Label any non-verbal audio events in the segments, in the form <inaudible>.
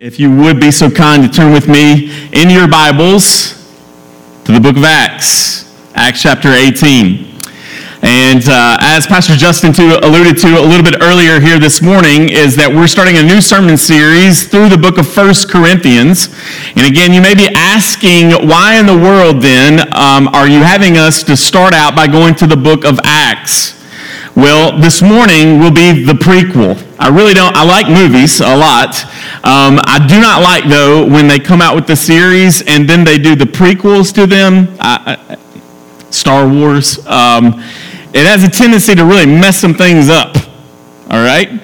If you would be so kind to turn with me in your Bibles to the book of Acts, Acts chapter 18. And uh, as Pastor Justin too alluded to a little bit earlier here this morning, is that we're starting a new sermon series through the book of First Corinthians. And again, you may be asking, why in the world then um, are you having us to start out by going to the book of Acts? Well, this morning will be the prequel. I really don't, I like movies a lot. Um, I do not like, though, when they come out with the series and then they do the prequels to them. I, I, Star Wars. Um, it has a tendency to really mess some things up. All right?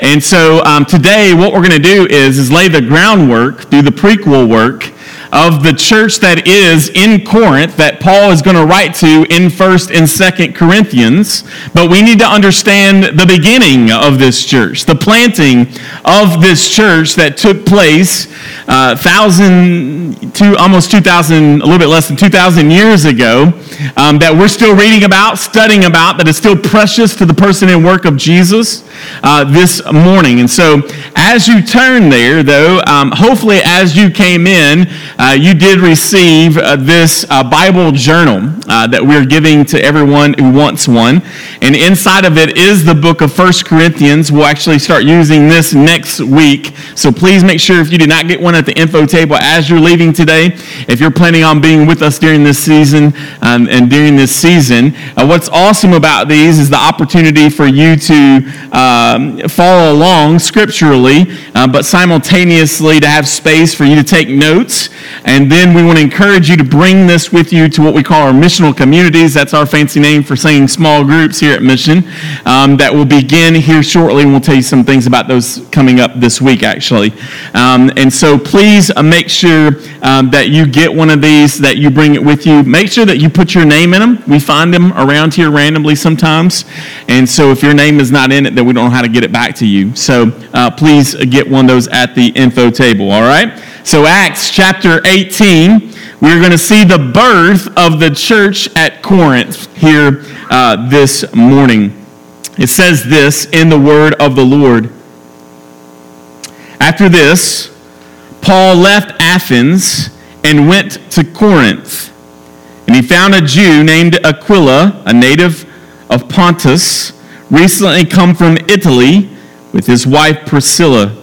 And so um, today, what we're going to do is, is lay the groundwork, do the prequel work of the church that is in Corinth that Paul is going to write to in 1st and 2nd Corinthians. But we need to understand the beginning of this church, the planting of this church that took place uh, thousand, two, almost 2,000, a little bit less than 2,000 years ago, um, that we're still reading about, studying about, that is still precious to the person and work of Jesus uh, this morning. And so as you turn there, though, um, hopefully as you came in, uh, you did receive uh, this uh, Bible journal uh, that we're giving to everyone who wants one. And inside of it is the book of First Corinthians. We'll actually start using this next week. So please make sure if you did not get one at the info table as you're leaving today, if you're planning on being with us during this season um, and during this season, uh, what's awesome about these is the opportunity for you to um, follow along scripturally, but simultaneously to have space for you to take notes and then we want to encourage you to bring this with you to what we call our missional communities. That's our fancy name for saying small groups here at Mission um, that will begin here shortly. And we'll tell you some things about those coming up this week, actually. Um, and so please uh, make sure um, that you get one of these, that you bring it with you. Make sure that you put your name in them. We find them around here randomly sometimes. And so if your name is not in it, then we don't know how to get it back to you. So uh, please get one of those at the info table, all right? So, Acts chapter 18, we're going to see the birth of the church at Corinth here uh, this morning. It says this in the word of the Lord. After this, Paul left Athens and went to Corinth. And he found a Jew named Aquila, a native of Pontus, recently come from Italy with his wife Priscilla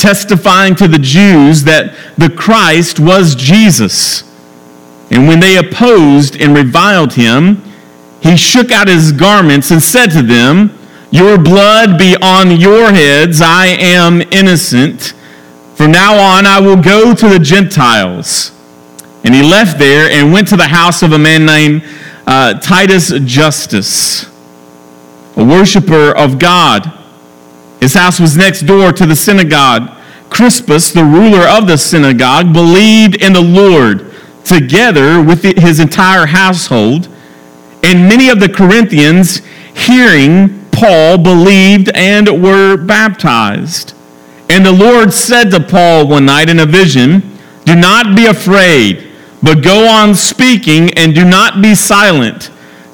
testifying to the Jews that the Christ was Jesus. And when they opposed and reviled him, he shook out his garments and said to them, Your blood be on your heads, I am innocent. From now on I will go to the Gentiles. And he left there and went to the house of a man named uh, Titus Justus, a worshiper of God. His house was next door to the synagogue. Crispus, the ruler of the synagogue, believed in the Lord together with his entire household. And many of the Corinthians, hearing Paul, believed and were baptized. And the Lord said to Paul one night in a vision, Do not be afraid, but go on speaking and do not be silent,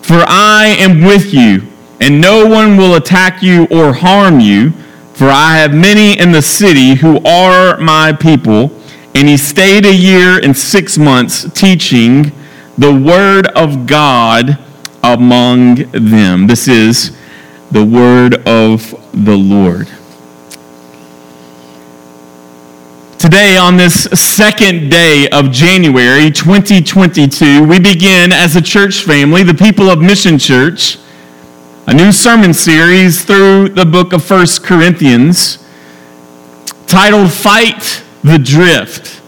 for I am with you and no one will attack you or harm you, for I have many in the city who are my people. And he stayed a year and six months teaching the word of God among them. This is the word of the Lord. Today, on this second day of January 2022, we begin as a church family, the people of Mission Church a new sermon series through the book of First Corinthians titled Fight the Drift.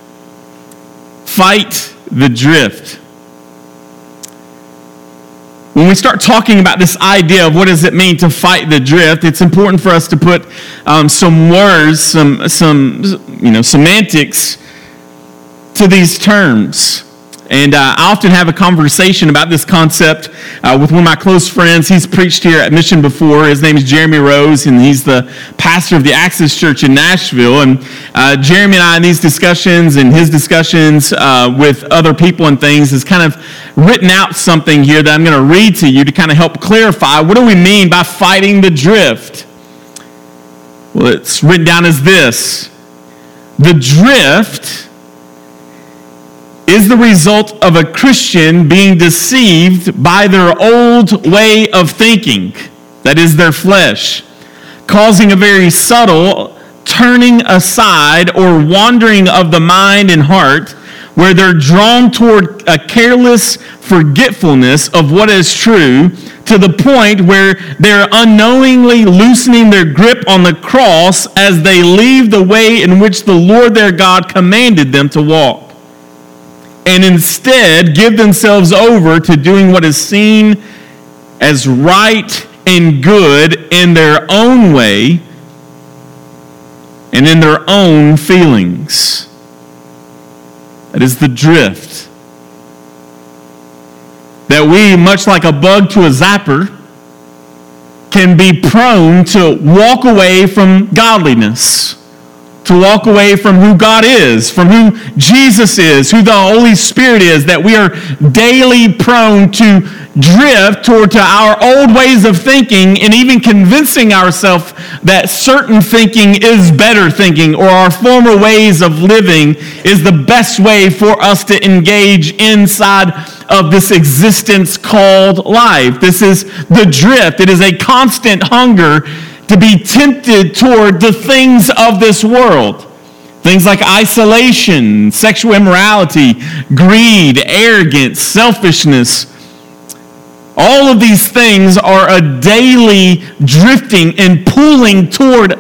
Fight the Drift. when we start talking about this idea of what does it mean to fight the drift, it's important for us to put um, some words, some, some you know, semantics to these terms. And uh, I often have a conversation about this concept uh, with one of my close friends. He's preached here at Mission before. His name is Jeremy Rose, and he's the pastor of the Access Church in Nashville. And uh, Jeremy and I, in these discussions and his discussions uh, with other people and things, has kind of written out something here that I'm going to read to you to kind of help clarify what do we mean by fighting the drift? Well, it's written down as this The drift is the result of a Christian being deceived by their old way of thinking, that is, their flesh, causing a very subtle turning aside or wandering of the mind and heart where they're drawn toward a careless forgetfulness of what is true to the point where they're unknowingly loosening their grip on the cross as they leave the way in which the Lord their God commanded them to walk and instead give themselves over to doing what is seen as right and good in their own way and in their own feelings. That is the drift. That we, much like a bug to a zapper, can be prone to walk away from godliness to walk away from who God is, from who Jesus is, who the Holy Spirit is, that we are daily prone to drift toward to our old ways of thinking and even convincing ourselves that certain thinking is better thinking or our former ways of living is the best way for us to engage inside of this existence called life. This is the drift. It is a constant hunger to be tempted toward the things of this world. Things like isolation, sexual immorality, greed, arrogance, selfishness, all of these things are a daily drifting and pulling toward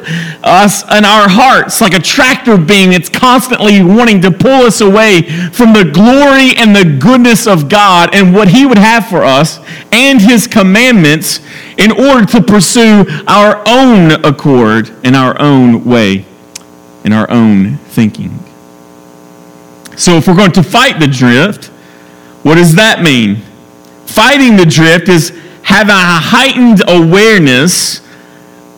us and our hearts like a tractor beam. It's constantly wanting to pull us away from the glory and the goodness of God and what He would have for us and His commandments in order to pursue our own accord in our own way, in our own thinking. So, if we're going to fight the drift, what does that mean? Fighting the drift is having a heightened awareness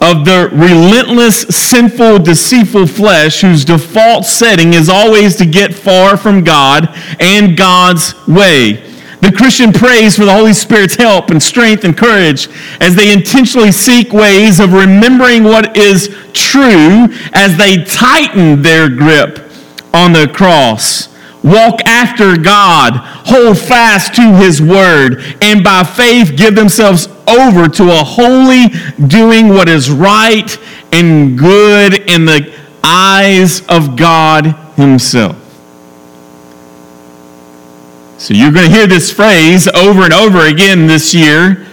of the relentless, sinful, deceitful flesh whose default setting is always to get far from God and God's way. The Christian prays for the Holy Spirit's help and strength and courage as they intentionally seek ways of remembering what is true as they tighten their grip on the cross walk after God, hold fast to His word, and by faith give themselves over to a holy doing what is right and good in the eyes of God Himself. So you're going to hear this phrase over and over again this year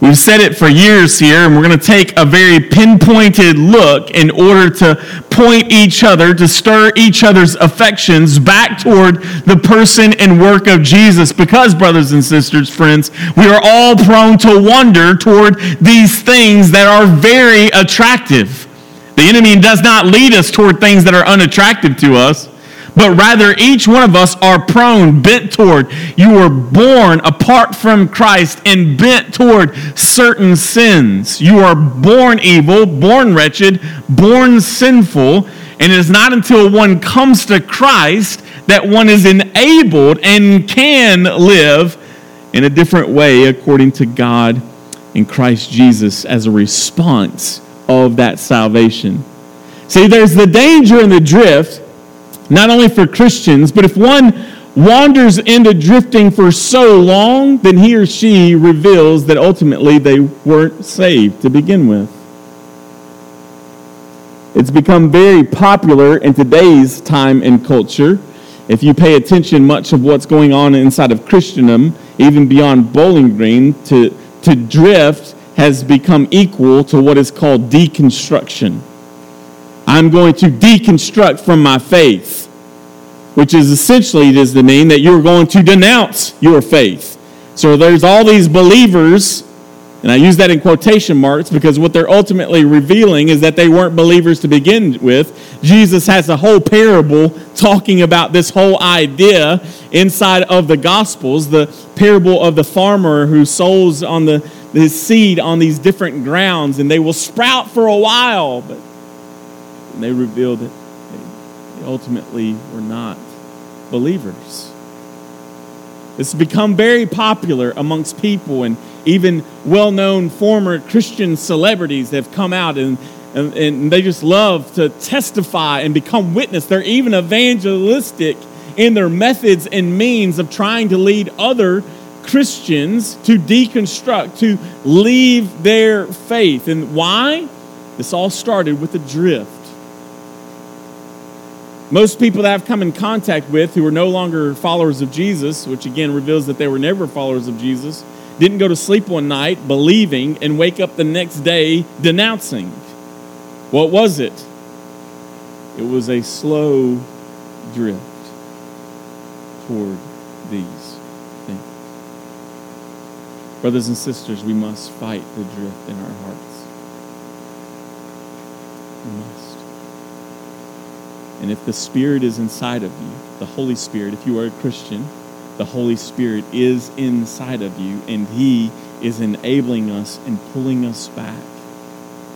We've said it for years here, and we're going to take a very pinpointed look in order to point each other, to stir each other's affections back toward the person and work of Jesus. Because, brothers and sisters, friends, we are all prone to wander toward these things that are very attractive. The enemy does not lead us toward things that are unattractive to us but rather each one of us are prone, bent toward. You were born apart from Christ and bent toward certain sins. You are born evil, born wretched, born sinful, and it is not until one comes to Christ that one is enabled and can live in a different way according to God in Christ Jesus as a response of that salvation. See, there's the danger in the drift not only for Christians, but if one wanders into drifting for so long, then he or she reveals that ultimately they weren't saved to begin with. It's become very popular in today's time and culture. If you pay attention, much of what's going on inside of Christendom, even beyond Bowling Green, to, to drift has become equal to what is called deconstruction. I'm going to deconstruct from my faith, which is essentially does the mean that you're going to denounce your faith, So there's all these believers, and I use that in quotation marks because what they're ultimately revealing is that they weren't believers to begin with. Jesus has a whole parable talking about this whole idea inside of the Gospels, the parable of the farmer who sows on the his seed on these different grounds, and they will sprout for a while, but they revealed that they ultimately were not believers. It's become very popular amongst people, and even well known former Christian celebrities have come out and, and, and, they just love to testify and become witness. They're even evangelistic in their methods and means of trying to lead other Christians to deconstruct, to leave their faith. And why? This all started with a drift. Most people that I've come in contact with who are no longer followers of Jesus, which again reveals that they were never followers of Jesus, didn't go to sleep one night believing and wake up the next day denouncing. What was it? It was a slow drift toward these things. Brothers and sisters, we must fight the drift in our hearts. We must. And if the Spirit is inside of you, the Holy Spirit, if you are a Christian, the Holy Spirit is inside of you and He is enabling us and pulling us back.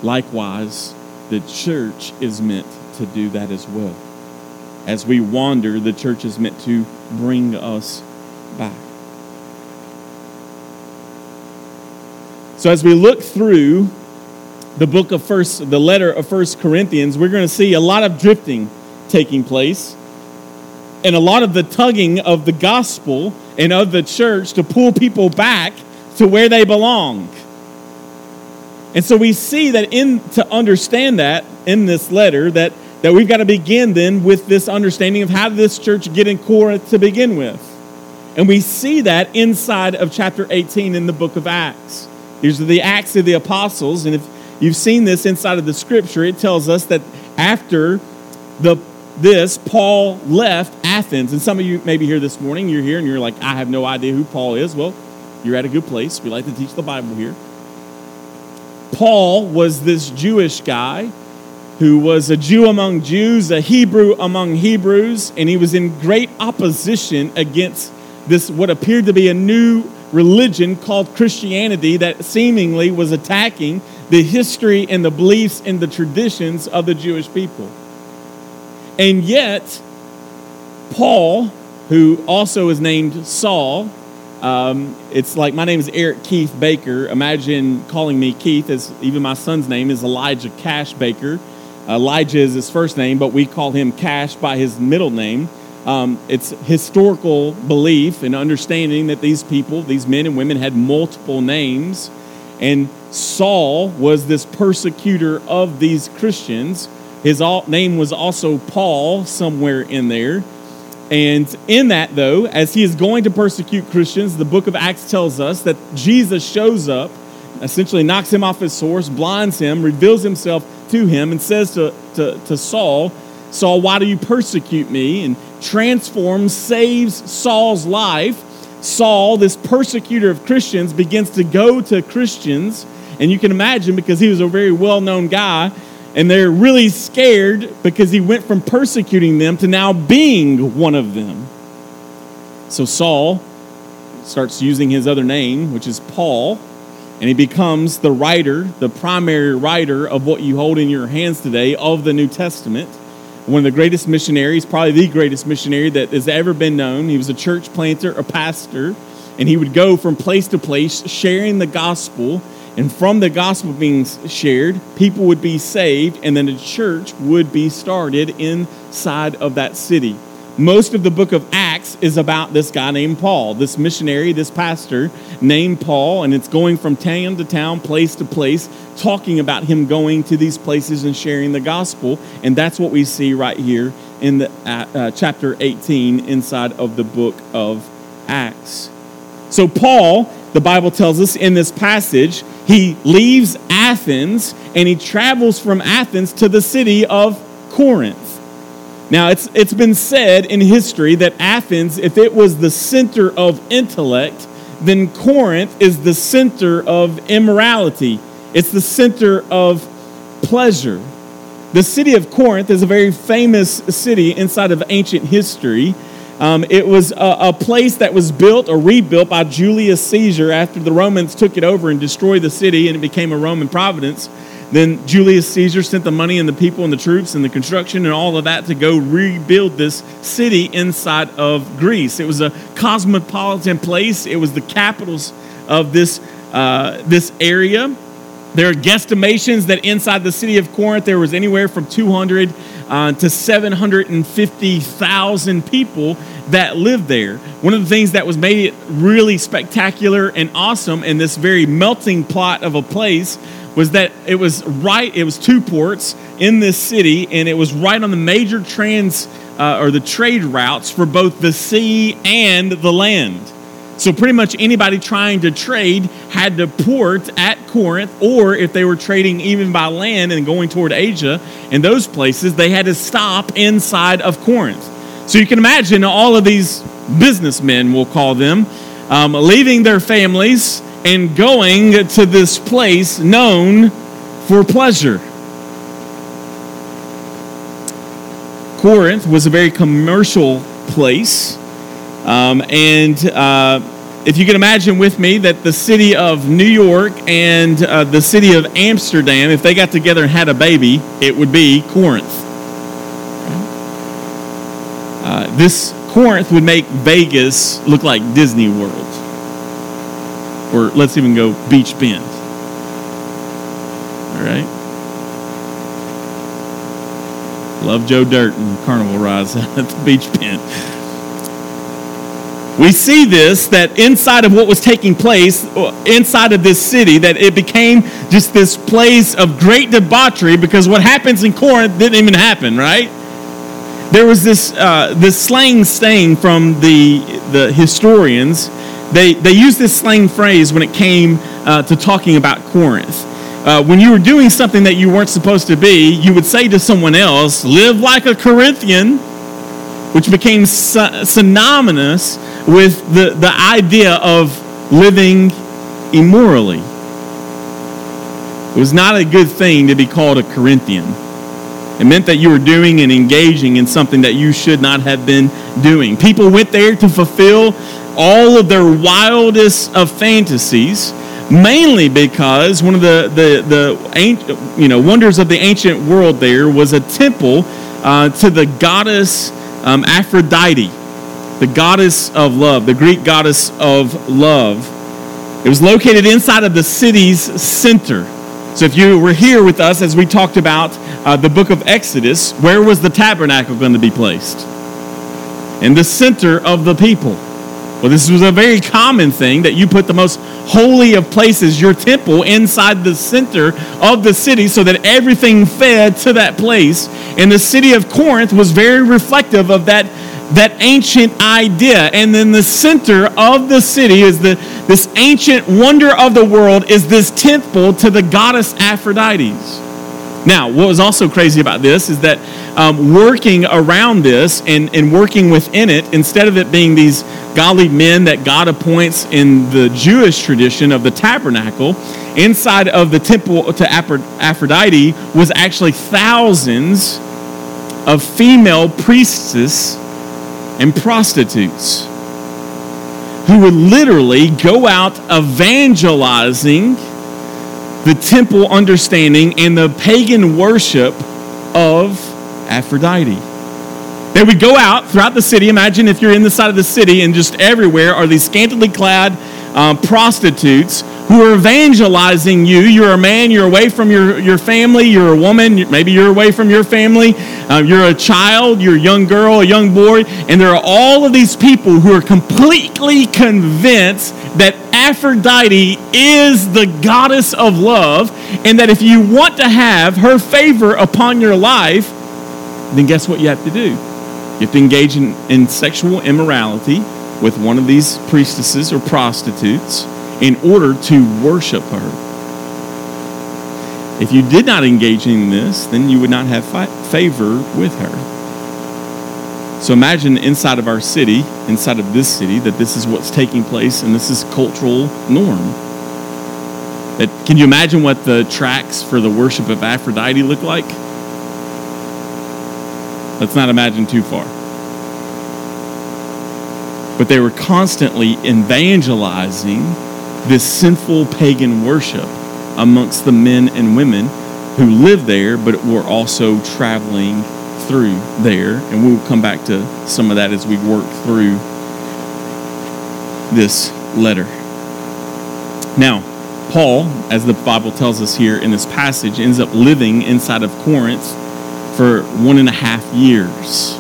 Likewise, the church is meant to do that as well. As we wander, the church is meant to bring us back. So as we look through the book of first the letter of first corinthians we're going to see a lot of drifting taking place and a lot of the tugging of the gospel and of the church to pull people back to where they belong. And so we see that in to understand that in this letter that that we've got to begin then with this understanding of how did this church get in Corinth to begin with. And we see that inside of chapter 18 in the book of Acts. These are the Acts of the Apostles, and if you've seen this inside of the scripture, it tells us that after the this, Paul left Athens. And some of you maybe here this morning, you're here and you're like, I have no idea who Paul is. Well, you're at a good place. We like to teach the Bible here. Paul was this Jewish guy who was a Jew among Jews, a Hebrew among Hebrews, and he was in great opposition against this, what appeared to be a new religion called Christianity that seemingly was attacking the history and the beliefs and the traditions of the Jewish people. And yet, Paul, who also is named Saul, um, it's like my name is Eric Keith Baker. Imagine calling me Keith, as even my son's name is Elijah Cash Baker. Elijah is his first name, but we call him Cash by his middle name. Um, it's historical belief and understanding that these people, these men and women, had multiple names. And Saul was this persecutor of these Christians his name was also Paul, somewhere in there. And in that, though, as he is going to persecute Christians, the book of Acts tells us that Jesus shows up, essentially knocks him off his horse, blinds him, reveals himself to him, and says to, to, to Saul, Saul, why do you persecute me? And transforms, saves Saul's life. Saul, this persecutor of Christians, begins to go to Christians. And you can imagine, because he was a very well known guy, and they're really scared because he went from persecuting them to now being one of them. So Saul starts using his other name, which is Paul, and he becomes the writer, the primary writer of what you hold in your hands today of the New Testament. One of the greatest missionaries, probably the greatest missionary that has ever been known. He was a church planter, a pastor, and he would go from place to place sharing the gospel and from the gospel being shared, people would be saved, and then a church would be started inside of that city. Most of the book of Acts is about this guy named Paul, this missionary, this pastor named Paul, and it's going from town to town, place to place, talking about him going to these places and sharing the gospel. And that's what we see right here in the uh, uh chapter 18 inside of the book of Acts. So Paul the Bible tells us in this passage, he leaves Athens and he travels from Athens to the city of Corinth. Now, it's, it's been said in history that Athens, if it was the center of intellect, then Corinth is the center of immorality. It's the center of pleasure. The city of Corinth is a very famous city inside of ancient history. Um, it was a, a, place that was built or rebuilt by Julius Caesar after the Romans took it over and destroyed the city and it became a Roman providence. Then Julius Caesar sent the money and the people and the troops and the construction and all of that to go rebuild this city inside of Greece. It was a cosmopolitan place. It was the capitals of this uh, this area. There are guesstimations that inside the city of Corinth there was anywhere from 200 uh, to 750,000 people that lived there. One of the things that was made it really spectacular and awesome in this very melting pot of a place was that it was right, it was two ports in this city, and it was right on the major trans uh, or the trade routes for both the sea and the land. So, pretty much anybody trying to trade had to port at Corinth, or if they were trading even by land and going toward Asia and those places, they had to stop inside of Corinth. So, you can imagine all of these businessmen, we'll call them, um, leaving their families and going to this place known for pleasure. Corinth was a very commercial place. Um, and uh, if you can imagine with me that the city of New York and uh, the city of Amsterdam, if they got together and had a baby, it would be Corinth. Uh, this Corinth would make Vegas look like Disney World or let's even go Beach Bend. All right? Love Joe Dirt and Carnival rides <laughs> at the Beach Bend. We see this that inside of what was taking place, uh, inside of this city, that it became just this place of great debauchery because what happens in Corinth didn't even happen, right? There was this, uh, this slang saying from the, the historians they, they used this slang phrase when it came uh, to talking about Corinth. Uh, when you were doing something that you weren't supposed to be, you would say to someone else, live like a Corinthian, which became synonymous with the, the idea of living immorally. It was not a good thing to be called a Corinthian. It meant that you were doing and engaging in something that you should not have been doing. People went there to fulfill all of their wildest of fantasies, mainly because one of the, the, the you know, wonders of the ancient world there was a temple uh, to the goddess um, Aphrodite, the goddess of love, the Greek goddess of love. It was located inside of the city's center. So, if you were here with us as we talked about uh, the book of Exodus, where was the tabernacle going to be placed? In the center of the people. Well, this was a very common thing that you put the most holy of places, your temple, inside the center of the city so that everything fed to that place. And the city of Corinth was very reflective of that, that ancient idea. And then the center of the city is the, this ancient wonder of the world is this temple to the goddess Aphrodite's. Now, what was also crazy about this is that um, working around this and, and working within it, instead of it being these godly men that God appoints in the Jewish tradition of the tabernacle, inside of the temple to Aphrodite was actually thousands of female priestesses and prostitutes who would literally go out evangelizing the temple understanding and the pagan worship of Aphrodite. They would go out throughout the city. Imagine if you're in the side of the city and just everywhere are these scantily clad um, prostitutes who are evangelizing you. You're a man, you're away from your, your family, you're a woman, maybe you're away from your family, uh, you're a child, you're a young girl, a young boy, and there are all of these people who are completely convinced that Aphrodite is the goddess of love, and that if you want to have her favor upon your life, then guess what you have to do? You have to engage in, in sexual immorality with one of these priestesses or prostitutes in order to worship her. If you did not engage in this, then you would not have fi- favor with her. So imagine inside of our city, inside of this city, that this is what's taking place and this is cultural norm. That, can you imagine what the tracks for the worship of Aphrodite look like? Let's not imagine too far. But they were constantly evangelizing this sinful pagan worship amongst the men and women who lived there, but were also traveling through there, and we'll come back to some of that as we work through this letter. Now, Paul, as the Bible tells us here in this passage, ends up living inside of Corinth for one and a half years.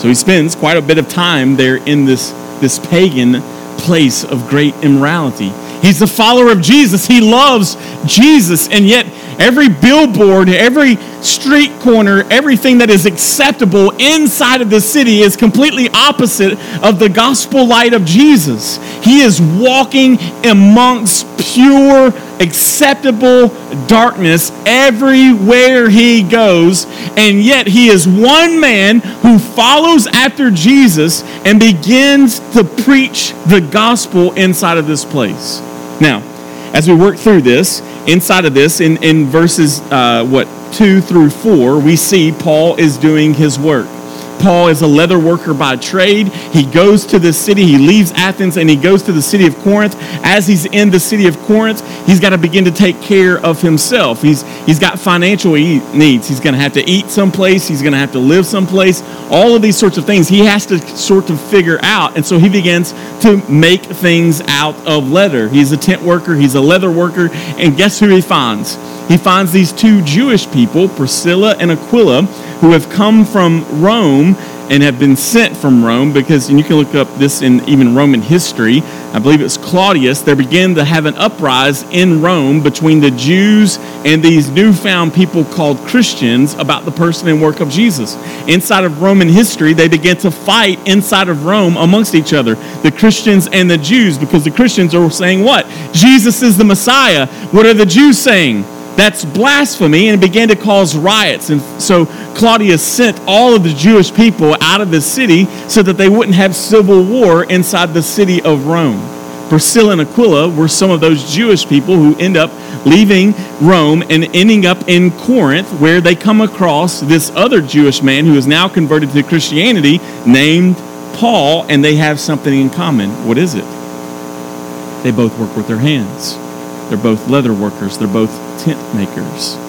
So he spends quite a bit of time there in this, this pagan place of great immorality. He's a follower of Jesus. He loves Jesus, and yet every billboard, every street corner, everything that is acceptable inside of the city is completely opposite of the gospel light of Jesus. He is walking amongst pure, acceptable darkness everywhere he goes, and yet he is one man who follows after Jesus and begins to preach the gospel inside of this place. Now, as we work through this, inside of this, in, in verses, uh, what, 2 through 4, we see Paul is doing his work. Paul is a leather worker by trade. He goes to the city, he leaves Athens, and he goes to the city of Corinth. As he's in the city of Corinth, he's got to begin to take care of himself. He's, he's got financial needs. He's going to have to eat someplace, he's going to have to live someplace, all of these sorts of things he has to sort of figure out. And so he begins to make things out of leather. He's a tent worker, he's a leather worker, and guess who he finds? He finds these two Jewish people, Priscilla and Aquila, who have come from Rome and have been sent from Rome because, and you can look up this in even Roman history, I believe it's Claudius, there began to have an uprising in Rome between the Jews and these newfound people called Christians about the person and work of Jesus. Inside of Roman history, they began to fight inside of Rome amongst each other, the Christians and the Jews, because the Christians are saying what? Jesus is the Messiah. What are the Jews saying? That's blasphemy and began to cause riots. And so Claudius sent all of the Jewish people out of the city so that they wouldn't have civil war inside the city of Rome. Priscilla and Aquila were some of those Jewish people who end up leaving Rome and ending up in Corinth, where they come across this other Jewish man who is now converted to Christianity named Paul, and they have something in common. What is it? They both work with their hands. They're both leather workers, they're both tent makers.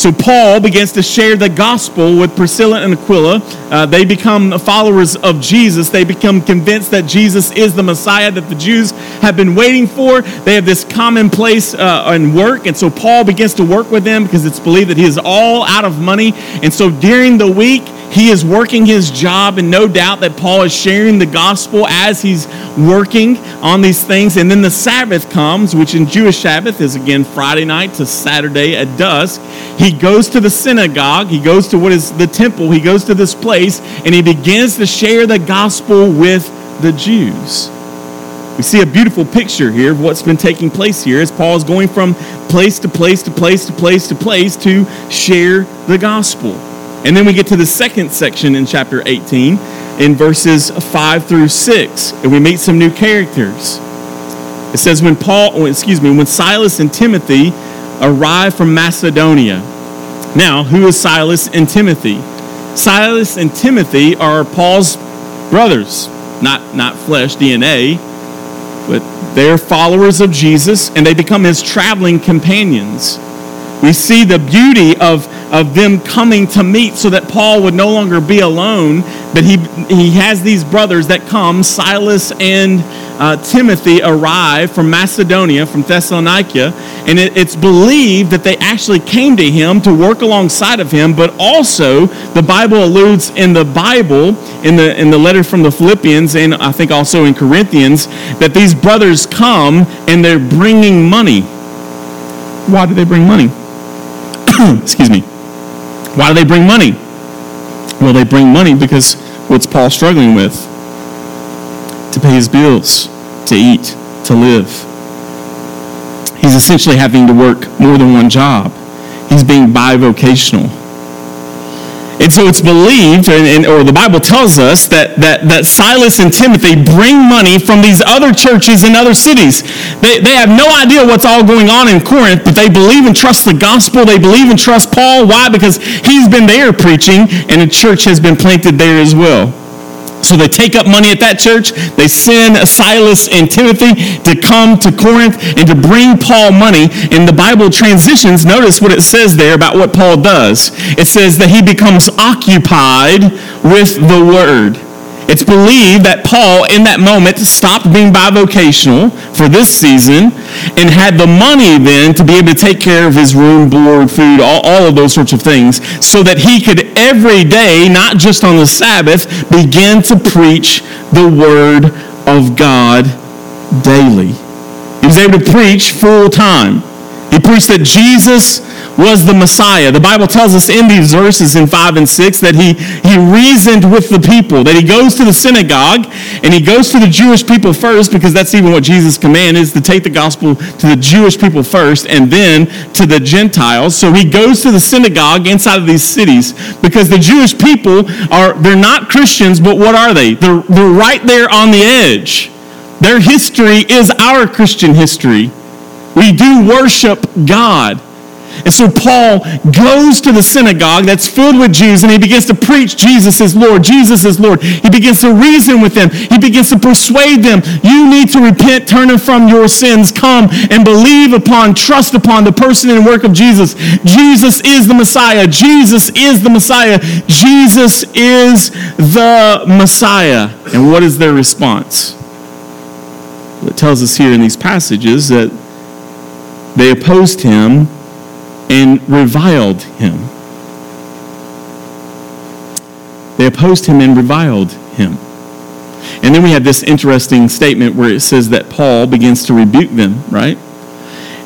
So Paul begins to share the gospel with Priscilla and Aquila. Uh, they become followers of Jesus. They become convinced that Jesus is the Messiah that the Jews have been waiting for. They have this commonplace uh, and work. And so Paul begins to work with them because it's believed that he is all out of money. And so during the week, he is working his job, and no doubt that Paul is sharing the gospel as he's working on these things. And then the Sabbath comes, which in Jewish Sabbath is again Friday night to Saturday at dusk. He goes to the synagogue, he goes to what is the temple, he goes to this place, and he begins to share the gospel with the Jews. We see a beautiful picture here of what's been taking place here as Paul is going from place to place to place to place to place to share the gospel. And then we get to the second section in chapter 18 in verses 5 through 6, and we meet some new characters. It says, when Paul, oh, excuse me, when Silas and Timothy arrived from Macedonia. Now, who is Silas and Timothy? Silas and Timothy are Paul's brothers, not, not flesh, DNA, but they're followers of Jesus and they become his traveling companions. We see the beauty of, of them coming to meet so that Paul would no longer be alone, but he, he has these brothers that come. Silas and uh, Timothy arrive from Macedonia, from Thessalonica, and it, it's believed that they actually came to him to work alongside of him, but also the Bible alludes in the Bible, in the, in the letter from the Philippians, and I think also in Corinthians, that these brothers come and they're bringing money. Why do they bring money? Hmm, excuse me. Why do they bring money? Well, they bring money because what's Paul struggling with? To pay his bills, to eat, to live. He's essentially having to work more than one job. He's being bivocational. And so it's believed, and, and, or the Bible tells us, that, that, that Silas and Timothy bring money from these other churches in other cities. They, they have no idea what's all going on in Corinth, but they believe and trust the gospel. They believe and trust Paul. Why? Because he's been there preaching, and a church has been planted there as well. So they take up money at that church. They send Silas and Timothy to come to Corinth and to bring Paul money. And the Bible transitions. Notice what it says there about what Paul does. It says that he becomes occupied with the word. It's believed that Paul, in that moment, stopped being bivocational for this season and had the money then to be able to take care of his room, board, food, all, all of those sorts of things, so that he could every day, not just on the Sabbath, begin to preach the Word of God daily. He was able to preach full time. He preached that Jesus was the Messiah. The Bible tells us in these verses in 5 and 6 that he, he reasoned with the people, that he goes to the synagogue and he goes to the Jewish people first, because that's even what Jesus' command is to take the gospel to the Jewish people first and then to the Gentiles. So he goes to the synagogue inside of these cities because the Jewish people are, they're not Christians, but what are they? They're, they're right there on the edge. Their history is our Christian history. We do worship God. And so Paul goes to the synagogue that's filled with Jews and he begins to preach Jesus is Lord, Jesus is Lord. He begins to reason with them. He begins to persuade them. You need to repent, turn from your sins, come and believe upon, trust upon the person and work of Jesus. Jesus is the Messiah. Jesus is the Messiah. Jesus is the Messiah. And what is their response? It tells us here in these passages that they opposed him and reviled him. They opposed him and reviled him. And then we have this interesting statement where it says that Paul begins to rebuke them, right?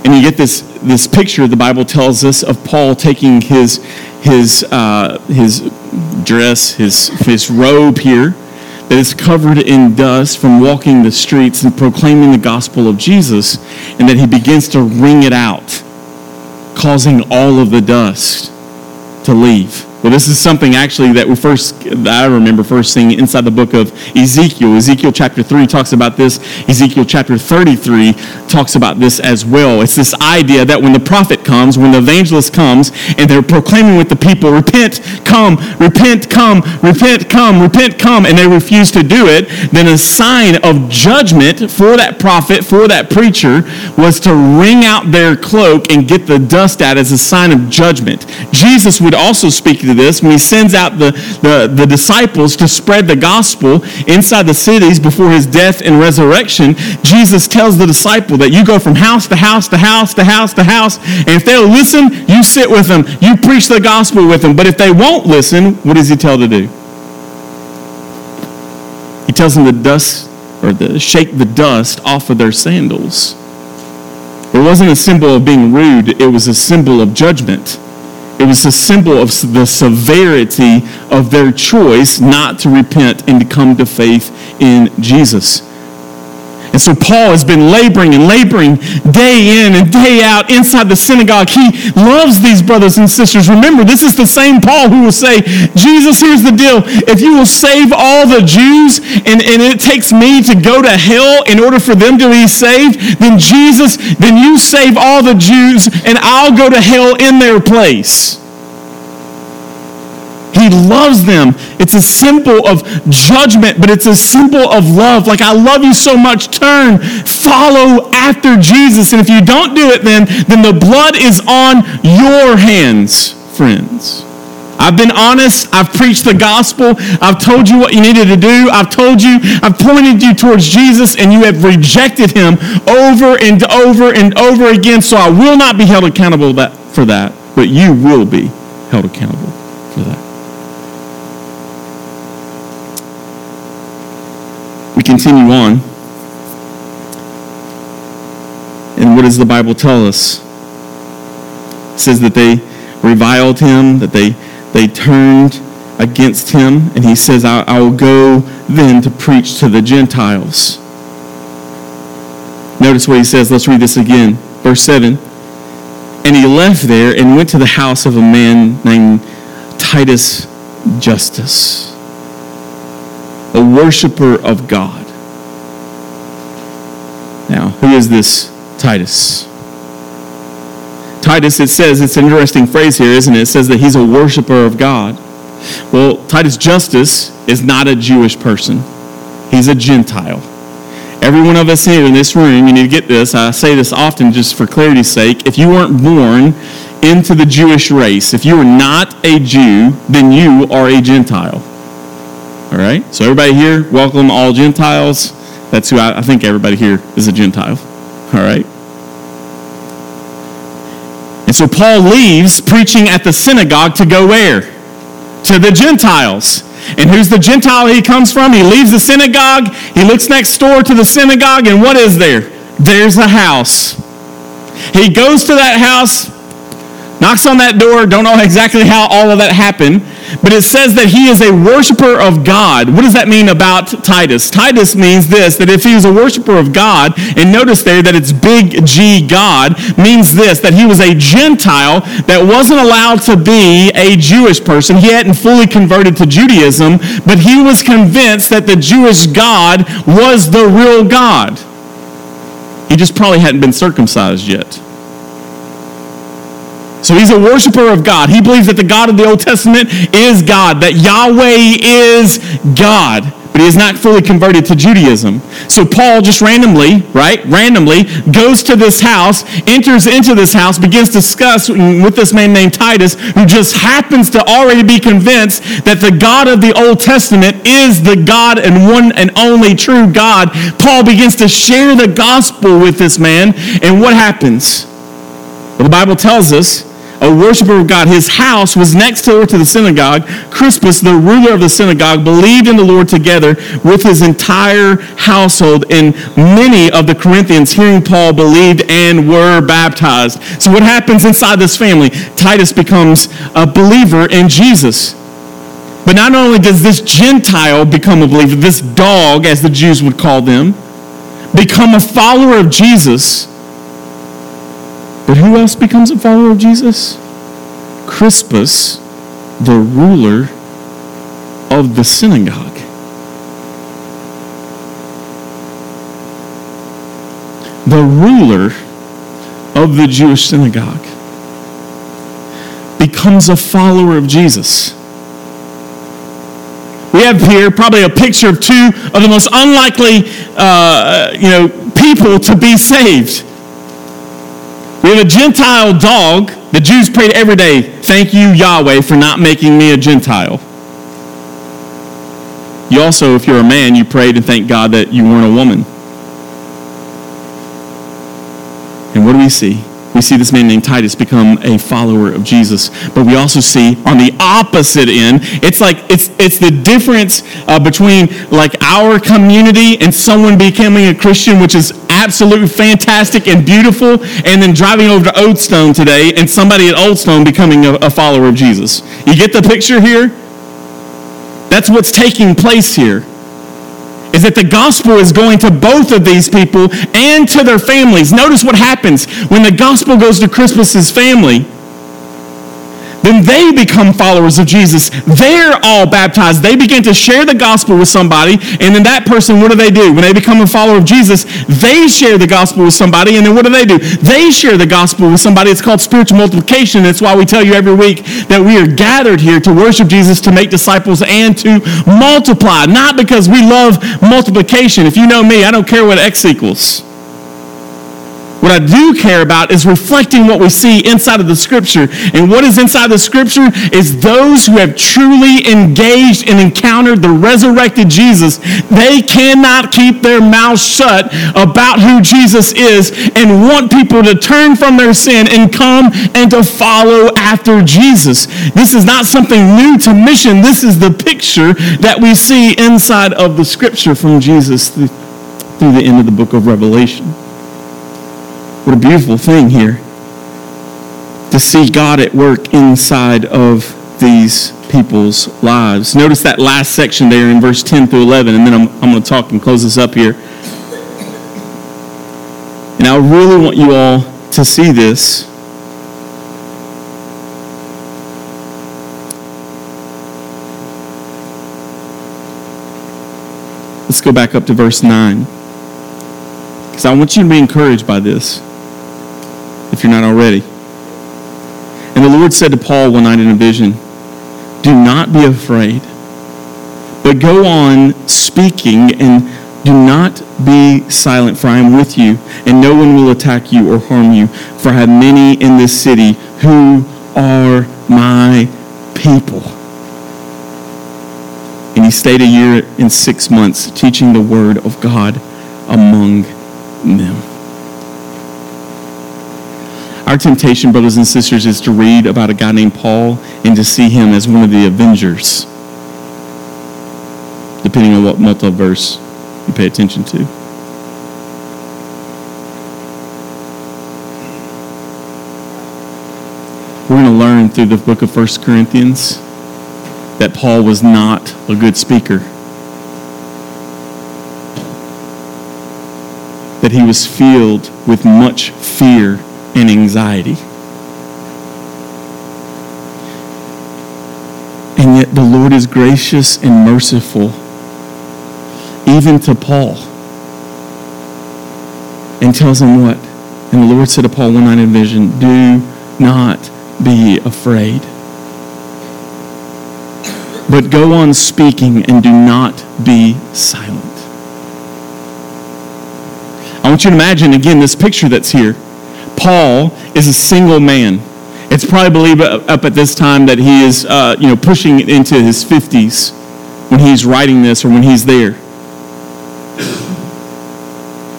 And you get this, this picture, the Bible tells us, of Paul taking his, his, uh, his dress, his, his robe here, that is covered in dust from walking the streets and proclaiming the gospel of Jesus, and that he begins to wring it out causing all of the dust to leave. Well, this is something actually that we first, that I remember first seeing inside the book of Ezekiel. Ezekiel chapter 3 talks about this. Ezekiel chapter 33 talks about this as well. It's this idea that when the prophet comes, when the evangelist comes, and they're proclaiming with the people, repent, come, repent, come, repent, come, repent, come, and they refuse to do it, then a sign of judgment for that prophet, for that preacher, was to wring out their cloak and get the dust out as a sign of judgment. Jesus would also speak to this when he sends out the, the, the disciples to spread the gospel inside the cities before his death and resurrection. Jesus tells the disciple that you go from house to house to house to house to house, and if they'll listen, you sit with them, you preach the gospel with them. But if they won't listen, what does he tell to do? He tells them to dust or to shake the dust off of their sandals. It wasn't a symbol of being rude, it was a symbol of judgment. It was a symbol of the severity of their choice not to repent and to come to faith in Jesus. And so Paul has been laboring and laboring day in and day out inside the synagogue. He loves these brothers and sisters. Remember, this is the same Paul who will say, Jesus, here's the deal. If you will save all the Jews and, and it takes me to go to hell in order for them to be saved, then Jesus, then you save all the Jews and I'll go to hell in their place. He loves them. It's a symbol of judgment, but it's a symbol of love. Like, I love you so much. Turn, follow after Jesus. And if you don't do it, then, then the blood is on your hands, friends. I've been honest. I've preached the gospel. I've told you what you needed to do. I've told you, I've pointed you towards Jesus, and you have rejected him over and over and over again. So I will not be held accountable for that, but you will be held accountable for that. We continue on. And what does the Bible tell us? It says that they reviled him, that they, they turned against him, and he says, I, I will go then to preach to the Gentiles. Notice what he says. Let's read this again. Verse 7. And he left there and went to the house of a man named Titus Justus, a worshiper of God. Now, who is this Titus? Titus, it says, it's an interesting phrase here, isn't it? It says that he's a worshiper of God. Well, Titus Justus is not a Jewish person, he's a Gentile. Every one of us here in this room, you need to get this. I say this often just for clarity's sake. If you weren't born into the Jewish race, if you are not a Jew, then you are a Gentile. All right? So, everybody here, welcome all Gentiles. That's who I, I think everybody here is a Gentile. All right? And so, Paul leaves preaching at the synagogue to go where? To the Gentiles. And who's the Gentile he comes from? He leaves the synagogue, he looks next door to the synagogue, and what is there? There's a house. He goes to that house, knocks on that door, don't know exactly how all of that happened, but it says that he is a worshiper of God. What does that mean about Titus? Titus means this that if he was a worshiper of God, and notice there that it's big G God, means this that he was a Gentile that wasn't allowed to be a Jewish person. He hadn't fully converted to Judaism, but he was convinced that the Jewish God was the real God. He just probably hadn't been circumcised yet. So he's a worshiper of God. He believes that the God of the Old Testament is God, that Yahweh is God, but he is not fully converted to Judaism. So Paul just randomly, right, randomly goes to this house, enters into this house, begins to discuss with this man named Titus, who just happens to already be convinced that the God of the Old Testament is the God and one and only true God. Paul begins to share the gospel with this man, and what happens? Well, the Bible tells us a worshiper of God. His house was next door to the synagogue. Crispus, the ruler of the synagogue, believed in the Lord together with his entire household. And many of the Corinthians, hearing Paul, believed and were baptized. So, what happens inside this family? Titus becomes a believer in Jesus. But not only does this Gentile become a believer, this dog, as the Jews would call them, become a follower of Jesus but who else becomes a follower of Jesus? Crispus, the ruler of the synagogue. The ruler of the Jewish synagogue becomes a follower of Jesus. We have here probably a picture of two of the most unlikely, uh, you know, people to be saved. We have a Gentile dog. The Jews prayed every day, thank you, Yahweh, for not making me a Gentile. You also, if you're a man, you prayed and thanked God that you weren't a woman. And what do we see? We see this man named Titus become a follower of Jesus. But we also see on the opposite end, it's like it's it's the difference uh, between like our community and someone becoming a Christian, which is absolutely fantastic and beautiful, and then driving over to Olde Stone today and somebody at Olde Stone becoming a, a follower of Jesus. You get the picture here? That's what's taking place here is that the gospel is going to both of these people and to their families. Notice what happens when the gospel goes to Crispus's family then they become followers of Jesus. They're all baptized. They begin to share the gospel with somebody, and then that person, what do they do? When they become a follower of Jesus, they share the gospel with somebody, and then what do they do? They share the gospel with somebody. It's called spiritual multiplication. That's why we tell you every week that we are gathered here to worship Jesus, to make disciples, and to multiply. Not because we love multiplication. If you know me, I don't care what X equals. What I do care about is reflecting what we see inside of the scripture. And what is inside the scripture is those who have truly engaged and encountered the resurrected Jesus. They cannot keep their mouths shut about who Jesus is and want people to turn from their sin and come and to follow after Jesus. This is not something new to mission. This is the picture that we see inside of the scripture from Jesus through, through the end of the book of Revelation. What a beautiful thing here to see God at work inside of these people's lives. Notice that last section there in verse 10 through 11, and then I'm, I'm going to talk and close this up here. And I really want you all to see this. Let's go back up to verse 9. Because I want you to be encouraged by this if you're not already. And the Lord said to Paul one night in a vision, Do not be afraid, but go on speaking and do not be silent, for I am with you, and no one will attack you or harm you, for I have many in this city who are my people. And he stayed a year and six months teaching the word of God among them. Our temptation, brothers and sisters, is to read about a guy named Paul and to see him as one of the Avengers, depending on what multiverse you pay attention to. We're going to learn through the book of 1 Corinthians that Paul was not a good speaker. That he was filled with much fear and anxiety. And yet the Lord is gracious and merciful even to Paul, and tells him what? And the Lord said to Paul one night in vision, Do not be afraid. But go on speaking and do not be silent. I want you to imagine again this picture that's here. Paul is a single man. It's probably believed up at this time that he is, uh, you know, pushing into his 50s when he's writing this or when he's there.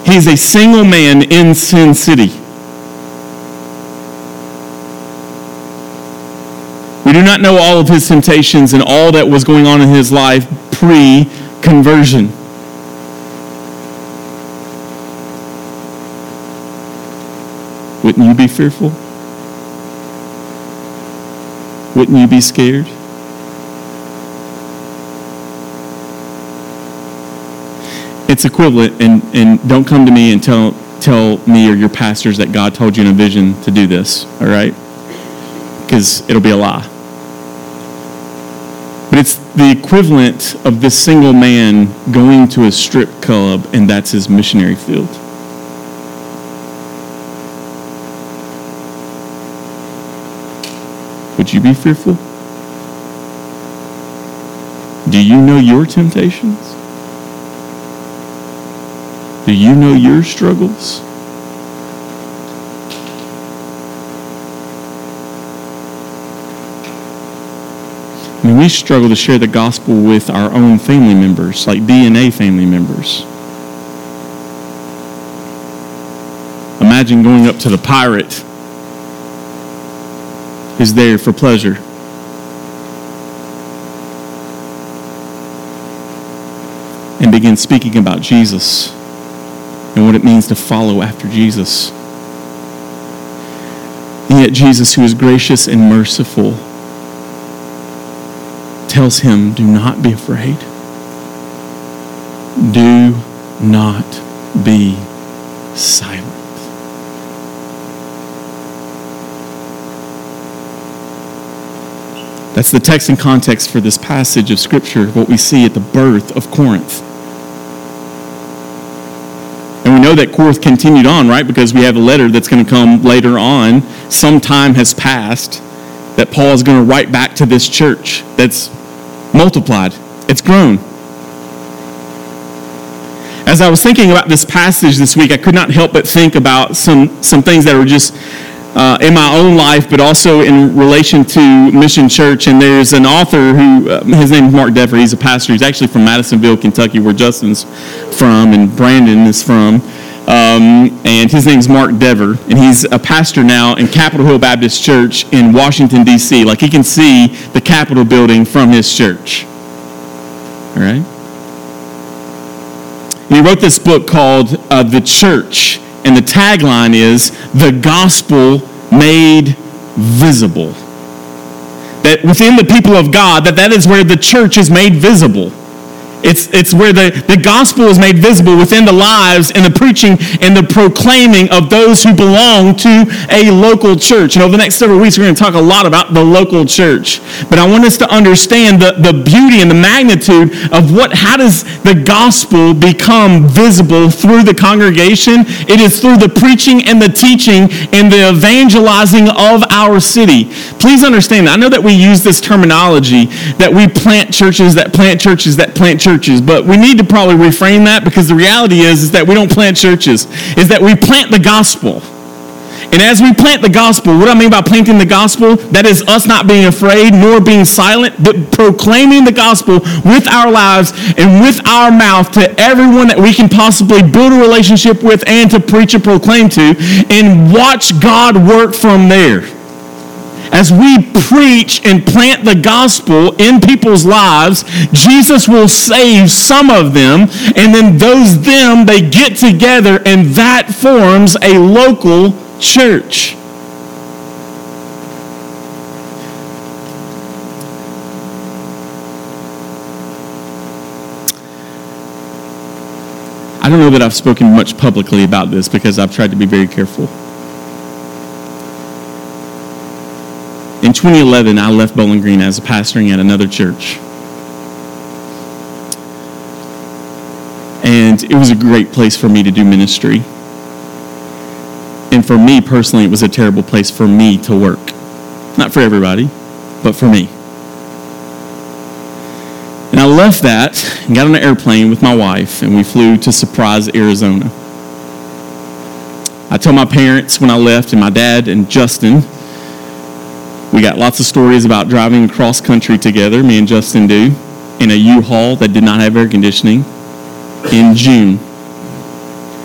He's a single man in Sin City. We do not know all of his temptations and all that was going on in his life pre conversion. Wouldn't you be fearful? Wouldn't you be scared? it's equivalent, and, and don't come to me and tell, tell me or your pastors that God told you in a vision to do this, all right? Because it'll be a lie. But it's the equivalent of this single man going to a strip club, and that's his missionary field. Would you be fearful? Do you know your temptations? Do you know your struggles? I mean, we struggle to share the gospel with our own family members, like DNA family members. Imagine going up to the pirate who's there for pleasure. And begin speaking about Jesus and what it means to follow after Jesus. And yet, Jesus, who is gracious and merciful, tells him, Do not be afraid. Do not be silent. That's the text and context for this passage of Scripture, what we see at the birth of Corinth And we know that Corinth continued on, right? Because we have a letter that's going to come later on. Some time has passed that Paul is going to write back to this church that's multiplied, it's grown. As I was thinking about this passage this week, I could not help but think about some, some things that were just uh, in my own life, but also in relation to Mission Church. And there's an author who, uh, his name is Mark Dever. He's a pastor. He's actually from Madisonville, Kentucky, where Justin's from and Brandon is from. Um, and his name is Mark Dever, and he's a pastor now in Capitol Hill Baptist Church in Washington, D.C. Like he can see the Capitol building from his church. All right? And he wrote this book called uh, The Church and the tagline is the gospel made visible. That within the people of God, that that is where the church is made visible. It's, it's where the, the gospel is made visible within the lives and the preaching and the proclaiming of those who belong to a local church. And over the next several weeks, we're going to talk a lot about the local church. But I want us to understand the, the beauty and the magnitude of what, how does the gospel become visible through the congregation? It is through the preaching and the teaching and the evangelizing of our city. Please understand, I know that we use this terminology that we plant churches, that plant churches, that plant churches churches, but we need to probably reframe that because the reality is, is that we don't plant churches, is that we plant the gospel. And as we plant the gospel, what I mean by planting the gospel, that is us not being afraid nor being silent, but proclaiming the gospel with our lives and with our mouth to everyone that we can possibly build a relationship with and to preach and proclaim to, and watch God work from there as we preach and plant the gospel in people's lives, Jesus will save some of them, and then those them, they get together, and that forms a local church. I don't know that I've spoken much publicly about this because I've tried to be very careful. 2011, I left Bowling Green as a pastoring at another church. And it was a great place for me to do ministry. And for me personally, it was a terrible place for me to work. Not for everybody, but for me. And I left that and got on an airplane with my wife, and we flew to Surprise, Arizona. I told my parents when I left, and my dad and Justin, we got lots of stories about driving across country together, me and Justin do, in a U-Haul that did not have air conditioning in June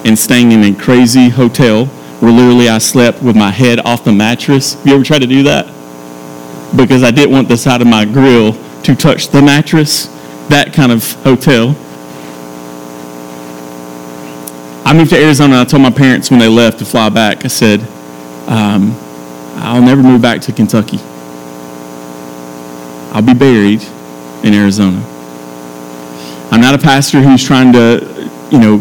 and staying in a crazy hotel where literally I slept with my head off the mattress. You ever try to do that? Because I didn't want the side of my grill to touch the mattress. That kind of hotel. I moved to Arizona. I told my parents when they left to fly back, I said, um, I'll never move back to Kentucky. I'll be buried in Arizona. I'm not a pastor who's trying to, you know,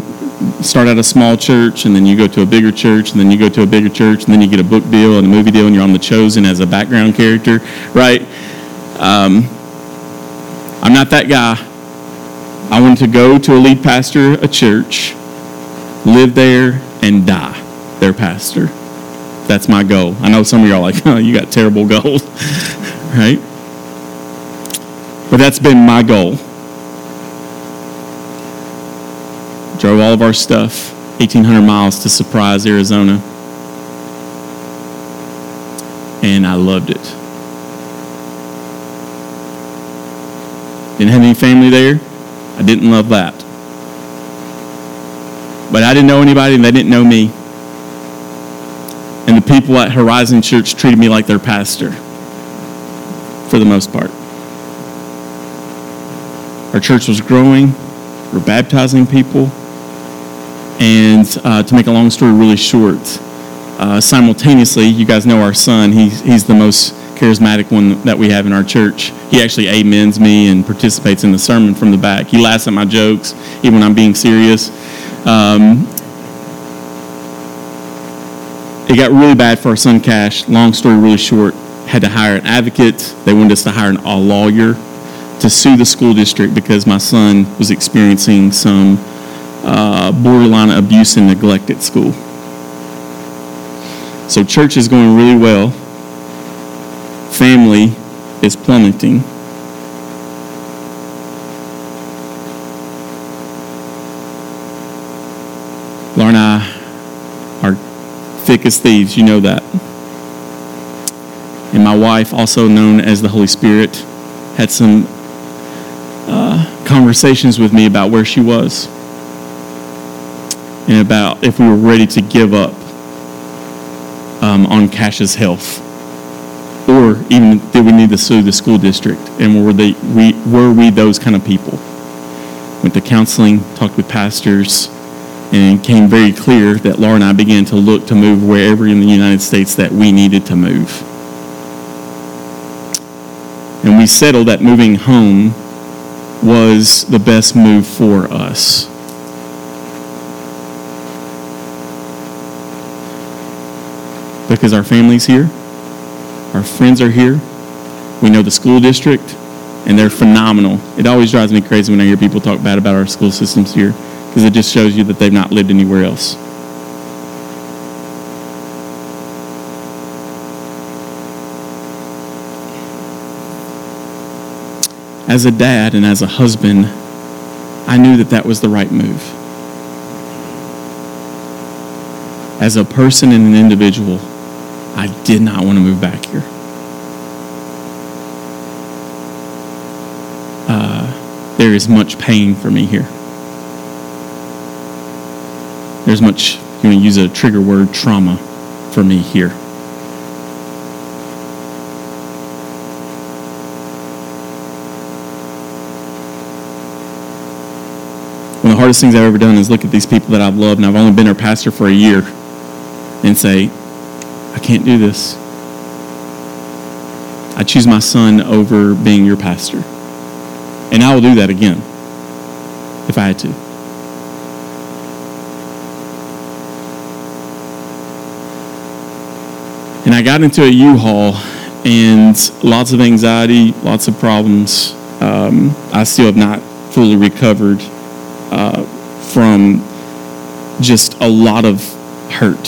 start at a small church and then you go to a bigger church and then you go to a bigger church and then you get a book deal and a movie deal and you're on The Chosen as a background character, right? Um, I'm not that guy. I want to go to a lead pastor, a church, live there, and die their pastor. That's my goal. I know some of you are like, <laughs> oh, you got terrible goals, <laughs> right? But that's been my goal. Drove all of our stuff 1,800 miles to Surprise, Arizona. And I loved it. Didn't have any family there. I didn't love that. But I didn't know anybody and they didn't know me. And the people at Horizon Church treated me like their pastor for the most part. Our church was growing, we're baptizing people. And uh, to make a long story really short, uh, simultaneously, you guys know our son, he's, he's the most charismatic one that we have in our church. He actually amens me and participates in the sermon from the back. He laughs at my jokes, even when I'm being serious. Um, it got really bad for our son Cash. Long story really short, had to hire an advocate. They wanted us to hire a lawyer to sue the school district because my son was experiencing some uh, borderline abuse and neglect at school. So church is going really well. Family is plummeting. Laura and I thick as thieves. You know that. And my wife, also known as the Holy Spirit, had some uh, conversations with me about where she was and about if we were ready to give up um, on Cash's health or even did we need to sue the school district and were, they, we, were we those kind of people went to counseling talked with pastors and came very clear that Laura and I began to look to move wherever in the United States that we needed to move. And we settled that moving home was the best move for us. Because our family's here, our friends are here, we know the school district, and they're phenomenal. It always drives me crazy when I hear people talk bad about our school systems here because it just shows you that they've not lived anywhere else. As a dad and as a husband, I knew that that was the right move. As a person and an individual, I did not want to move back here. Uh, there is much pain for me here. There's much, you want to use a trigger word, trauma for me here. One of the hardest things I've ever done is look at these people that I've loved, and I've only been their pastor for a year, and say, I can't do this. I choose my son over being your pastor. And I will do that again if I had to. I got into a U-Haul and lots of anxiety, lots of problems. Um, I still have not fully recovered uh, from just a lot of hurt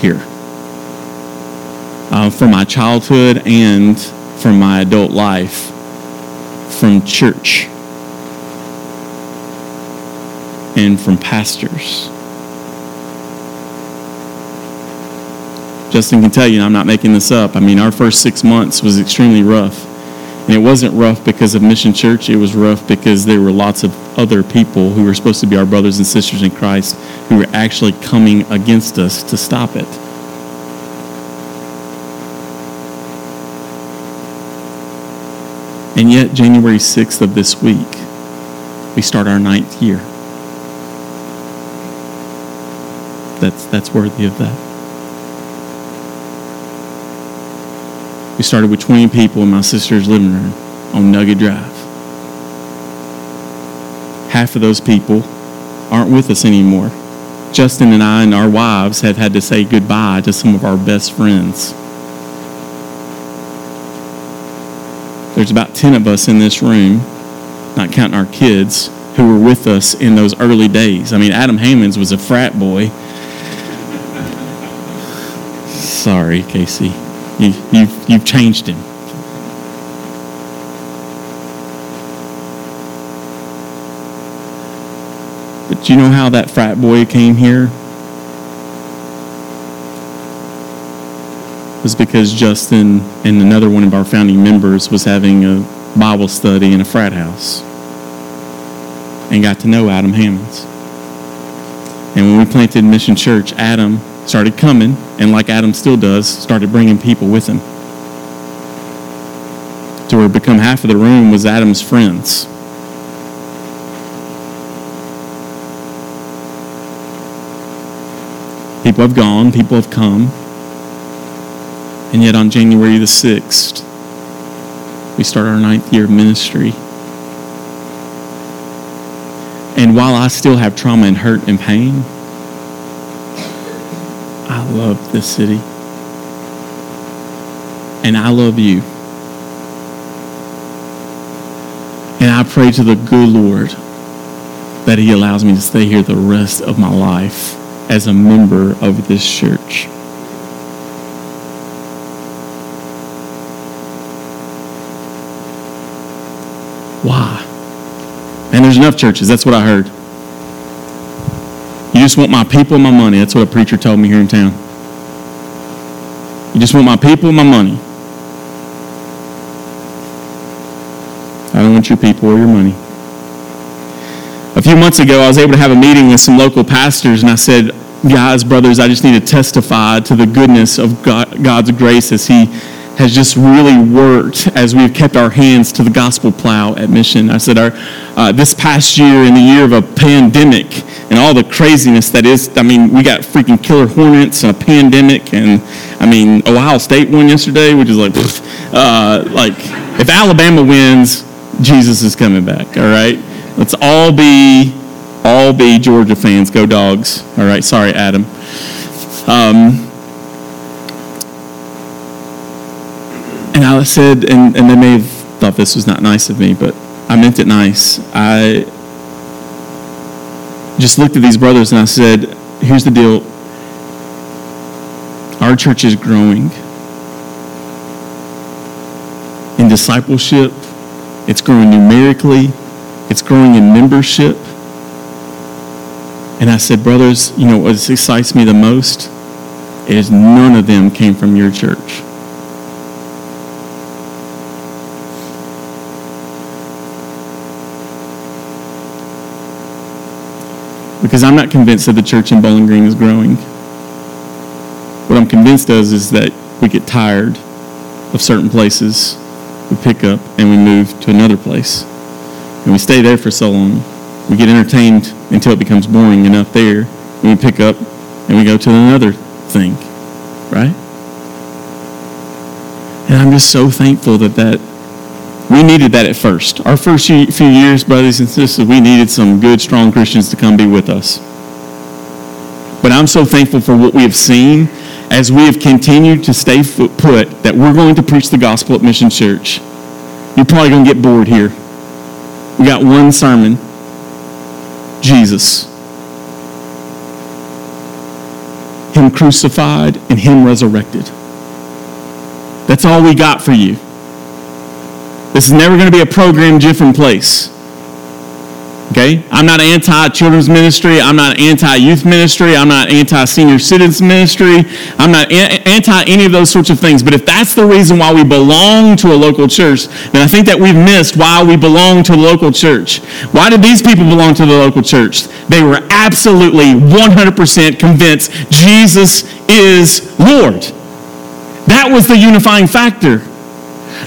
here. Uh, from my childhood and from my adult life, from church, and from pastors. Justin can tell you, I'm not making this up. I mean, our first six months was extremely rough. And it wasn't rough because of Mission Church, it was rough because there were lots of other people who were supposed to be our brothers and sisters in Christ who were actually coming against us to stop it. And yet, January 6th of this week, we start our ninth year. That's, that's worthy of that. We started with 20 people in my sister's living room on Nugget Drive. Half of those people aren't with us anymore. Justin and I and our wives have had to say goodbye to some of our best friends. There's about 10 of us in this room, not counting our kids, who were with us in those early days. I mean, Adam Hammonds was a frat boy. Sorry, Casey. You, you've, you've changed him. But you know how that frat boy came here? It was because Justin and another one of our founding members was having a Bible study in a frat house and got to know Adam Hammonds. And when we planted Mission Church, Adam started coming, and like Adam still does, started bringing people with him. To where become half of the room was Adam's friends. People have gone, people have come. And yet on January the 6th, we start our ninth year of ministry. And while I still have trauma and hurt and pain, love this city. And I love you. And I pray to the good Lord that He allows me to stay here the rest of my life as a member of this church. Why? And there's enough churches. That's what I heard. You just want my people and my money. That's what a preacher told me here in town. You just want my people and my money. I don't want your people or your money. A few months ago, I was able to have a meeting with some local pastors, and I said, Guys, brothers, I just need to testify to the goodness of God, God's grace as He has just really worked as we've kept our hands to the gospel plow at Mission. I said, our, uh, this past year, in the year of a pandemic and all the craziness that is, I mean, we got freaking killer hornets and a pandemic, and I mean, Ohio State won yesterday, which is like, uh, like if Alabama wins, Jesus is coming back, all right? Let's all be all be Georgia fans. Go dogs. All right, sorry, Adam. Um, and I said, and, and they may have thought this was not nice of me, but I meant it nice. I just looked at these brothers and I said, here's the deal. Our church is growing in discipleship, it's growing numerically, it's growing in membership. And I said, brothers, you know what excites me the most is none of them came from your church. Because I'm not convinced that the church in Bowling Green is growing. What I'm convinced of is that we get tired of certain places, we pick up and we move to another place. And we stay there for so long. We get entertained until it becomes boring enough there. And we pick up and we go to another thing. Right? And I'm just so thankful that that we needed that at first. Our first few years, brothers and sisters, we needed some good, strong Christians to come be with us. But I'm so thankful for what we have seen as we have continued to stay put that we're going to preach the gospel at Mission Church. You're probably going to get bored here. We got one sermon Jesus. Him crucified and Him resurrected. That's all we got for you. This is never going to be a program different place. Okay? I'm not anti children's ministry. I'm not anti youth ministry. I'm not anti senior citizens ministry. I'm not anti any of those sorts of things. But if that's the reason why we belong to a local church, then I think that we've missed why we belong to a local church. Why did these people belong to the local church? They were absolutely 100% convinced Jesus is Lord. That was the unifying factor.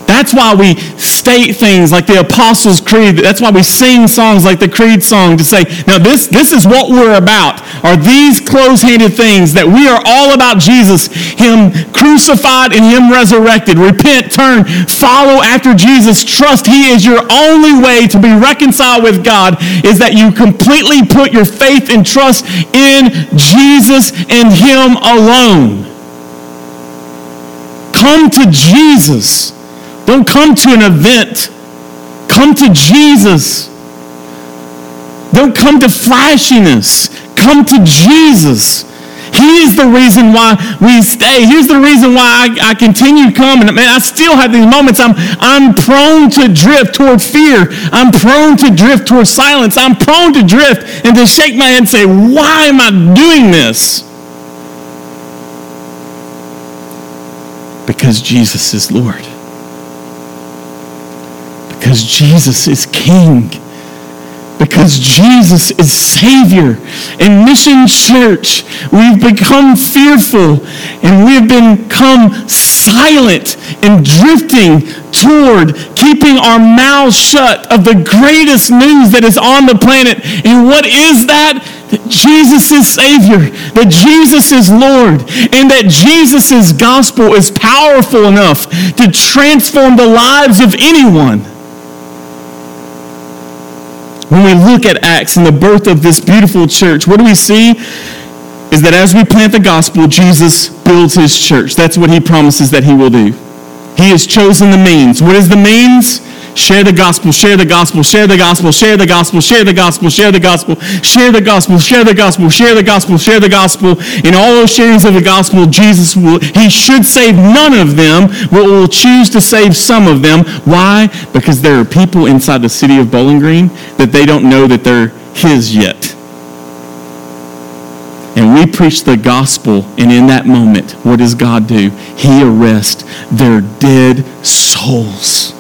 That's why we state things like the Apostles' Creed. That's why we sing songs like the Creed song to say, now this, this is what we're about. Are these close-handed things that we are all about Jesus, Him crucified and Him resurrected. Repent, turn, follow after Jesus. Trust He is your only way to be reconciled with God is that you completely put your faith and trust in Jesus and Him alone. Come to Jesus. Don't come to an event. Come to Jesus. Don't come to flashiness. Come to Jesus. He is the reason why we stay. Here's the reason why I, I continue coming. Man, I still have these moments. I'm, I'm prone to drift toward fear. I'm prone to drift toward silence. I'm prone to drift and to shake my head and say, why am I doing this? Because Jesus is Lord because Jesus is King. Because Jesus is Savior. In Mission Church, we've become fearful and we've become silent and drifting toward keeping our mouths shut of the greatest news that is on the planet. And what is that? That Jesus is Savior, that Jesus is Lord, and that Jesus' gospel is powerful enough to transform the lives of anyone when we look at Acts and the birth of this beautiful church, what do we see? Is that as we plant the gospel, Jesus builds his church. That's what he promises that he will do. He has chosen the means. What is the means? Share the gospel, share the gospel, share the gospel, share the gospel, share the gospel, share the gospel, share the gospel, share the gospel, share the gospel, share the gospel. In all those sharings of the gospel, Jesus will, he should save none of them, but will choose to save some of them. Why? Because there are people inside the city of Bowling Green that they don't know that they're his yet. And we preach the gospel, and in that moment, what does God do? He arrests their dead souls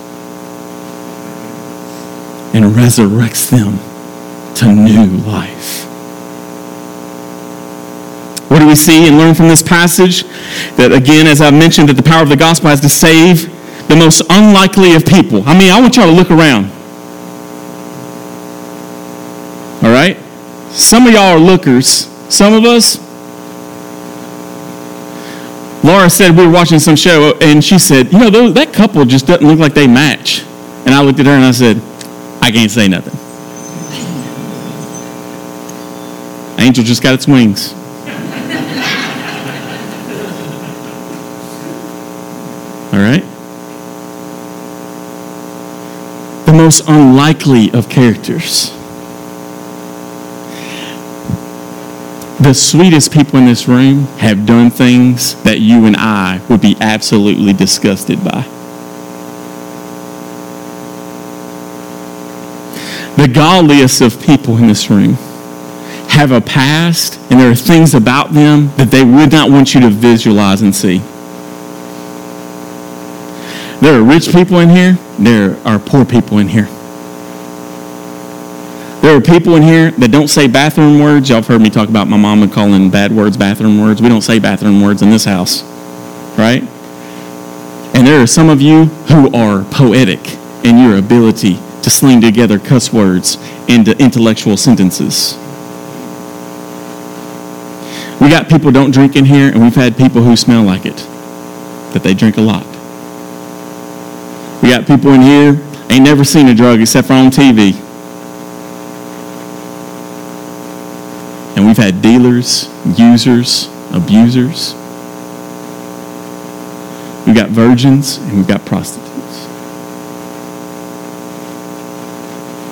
and resurrects them to new life. What do we see and learn from this passage? That again, as I mentioned, that the power of the gospel has to save the most unlikely of people. I mean, I want y'all to look around. All right? Some of y'all are lookers. Some of us, Laura said we were watching some show, and she said, you know, that couple just doesn't look like they match. And I looked at her and I said, I can't say nothing. Angel just got its wings. All right? The most unlikely of characters. The sweetest people in this room have done things that you and I would be absolutely disgusted by. The godliest of people in this room have a past, and there are things about them that they would not want you to visualize and see. There are rich people in here, there are poor people in here. There are people in here that don't say bathroom words. Y'all have heard me talk about my mama calling bad words bathroom words. We don't say bathroom words in this house, right? And there are some of you who are poetic in your ability to sling together cuss words into intellectual sentences. We got people don't drink in here, and we've had people who smell like it, that they drink a lot. We got people in here ain't never seen a drug except for on TV. And we've had dealers, users, abusers. We've got virgins and we've got prostitutes.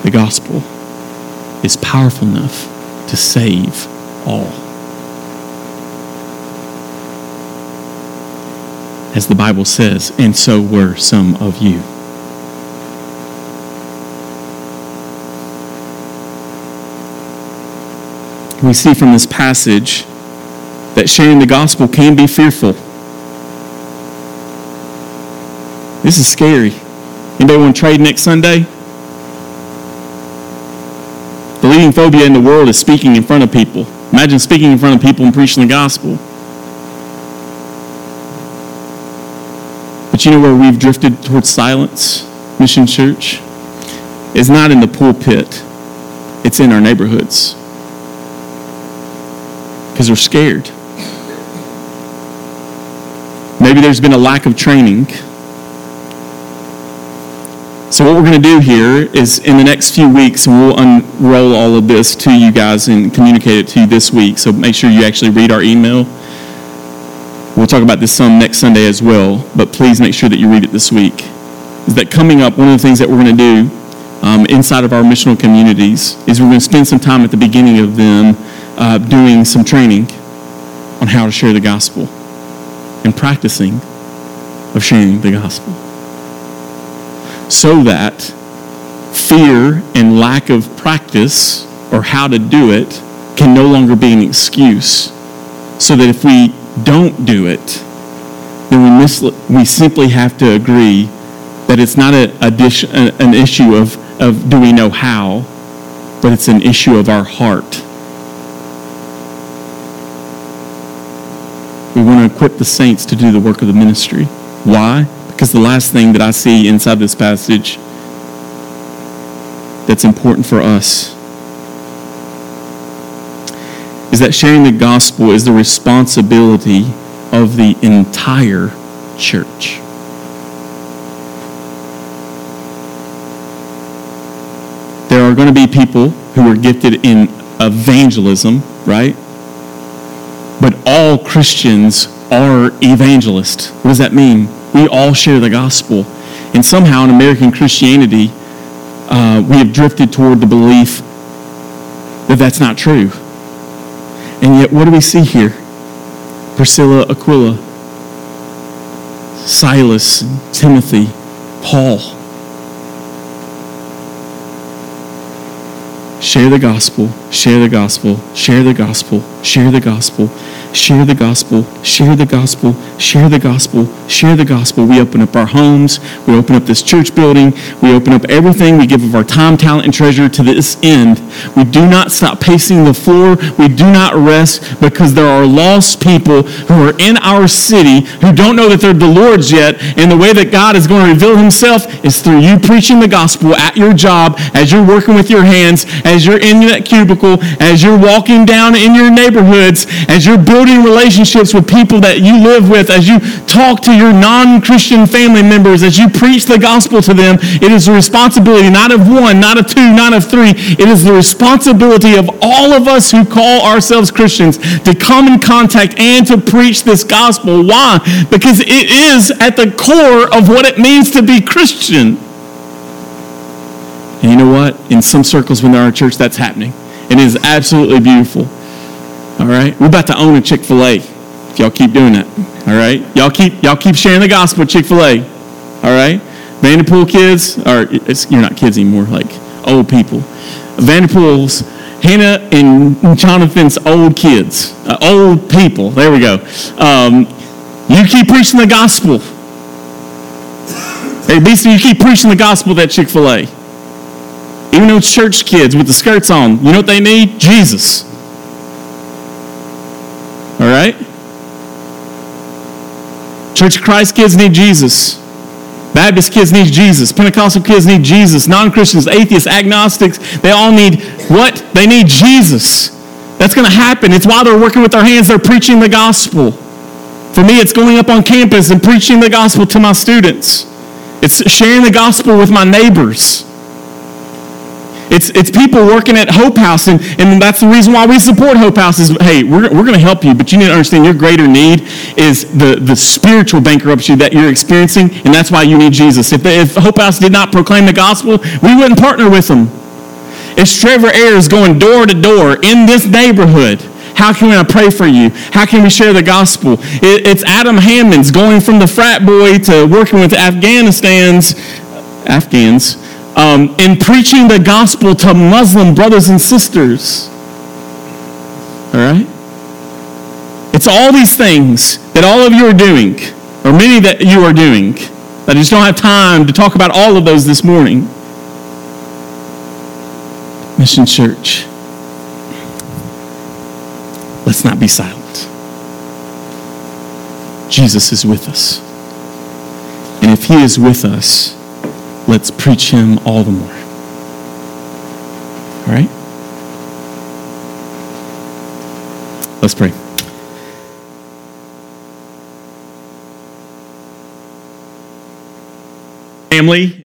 The gospel is powerful enough to save all. As the Bible says, and so were some of you. we see from this passage that sharing the gospel can be fearful. This is scary. Anybody want to trade next Sunday? Leading phobia in the world is speaking in front of people. Imagine speaking in front of people and preaching the gospel. But you know where we've drifted towards silence, Mission Church? It's not in the pulpit, it's in our neighborhoods because they're scared. Maybe there's been a lack of training. So, what we're going to do here is in the next few weeks, we'll unroll all of this to you guys and communicate it to you this week. So, make sure you actually read our email. We'll talk about this some next Sunday as well, but please make sure that you read it this week. Is that coming up, one of the things that we're going to do um, inside of our missional communities is we're going to spend some time at the beginning of them uh, doing some training on how to share the gospel and practicing of sharing the gospel. So that fear and lack of practice or how to do it can no longer be an excuse. So that if we don't do it, then we, we simply have to agree that it's not a, a, an issue of, of do we know how, but it's an issue of our heart We want to equip the saints to do the work of the ministry. Why? Because the last thing that I see inside this passage that's important for us is that sharing the gospel is the responsibility of the entire church. There are going to be people who are gifted in evangelism, right? But all Christians are evangelists. What does that mean? We all share the gospel. And somehow in American Christianity, uh, we have drifted toward the belief that that's not true. And yet, what do we see here? Priscilla, Aquila, Silas, Timothy, Paul. Share the gospel, share the gospel, share the gospel, share the gospel, share the gospel, share the gospel, share the gospel, share the gospel. We open up our homes, we open up this church building, we open up everything, we give of our time, talent, and treasure to this end. We do not stop pacing the floor, we do not rest because there are lost people who are in our city who don't know that they're the Lord's yet, and the way that God is going to reveal himself is through you preaching the gospel at your job, as you're working with your hands, as you're in that cubicle as you're walking down in your neighborhoods, as you're building relationships with people that you live with, as you talk to your non Christian family members, as you preach the gospel to them. It is the responsibility not of one, not of two, not of three. It is the responsibility of all of us who call ourselves Christians to come in contact and to preach this gospel. Why? Because it is at the core of what it means to be Christian. And you know what? In some circles within our church, that's happening. It is absolutely beautiful. All right? We're about to own a Chick fil A if y'all keep doing that. All right? Y'all keep, y'all keep sharing the gospel Chick fil A. All right? Vanderpool kids, or you're not kids anymore, like old people. Vanderpool's, Hannah and Jonathan's old kids, uh, old people. There we go. Um, you keep preaching the gospel. Hey, basically, you keep preaching the gospel at Chick fil A. Even those church kids with the skirts on, you know what they need? Jesus. All right? Church of Christ kids need Jesus. Baptist kids need Jesus. Pentecostal kids need Jesus. Non Christians, atheists, agnostics, they all need what? They need Jesus. That's going to happen. It's why they're working with their hands, they're preaching the gospel. For me, it's going up on campus and preaching the gospel to my students, it's sharing the gospel with my neighbors. It's, it's people working at Hope House, and, and that's the reason why we support Hope House is, hey, we're, we're going to help you, but you need to understand your greater need is the, the spiritual bankruptcy that you're experiencing, and that's why you need Jesus. If, if Hope House did not proclaim the gospel, we wouldn't partner with them. If Trevor Ayers going door to door in this neighborhood, how can I pray for you? How can we share the gospel? It, it's Adam Hammonds going from the frat boy to working with Afghanistan's Afghans um, in preaching the gospel to Muslim brothers and sisters. All right? It's all these things that all of you are doing, or many that you are doing. I just don't have time to talk about all of those this morning. Mission Church, let's not be silent. Jesus is with us. And if he is with us, let's preach him all the more. All right? Let's pray. Family.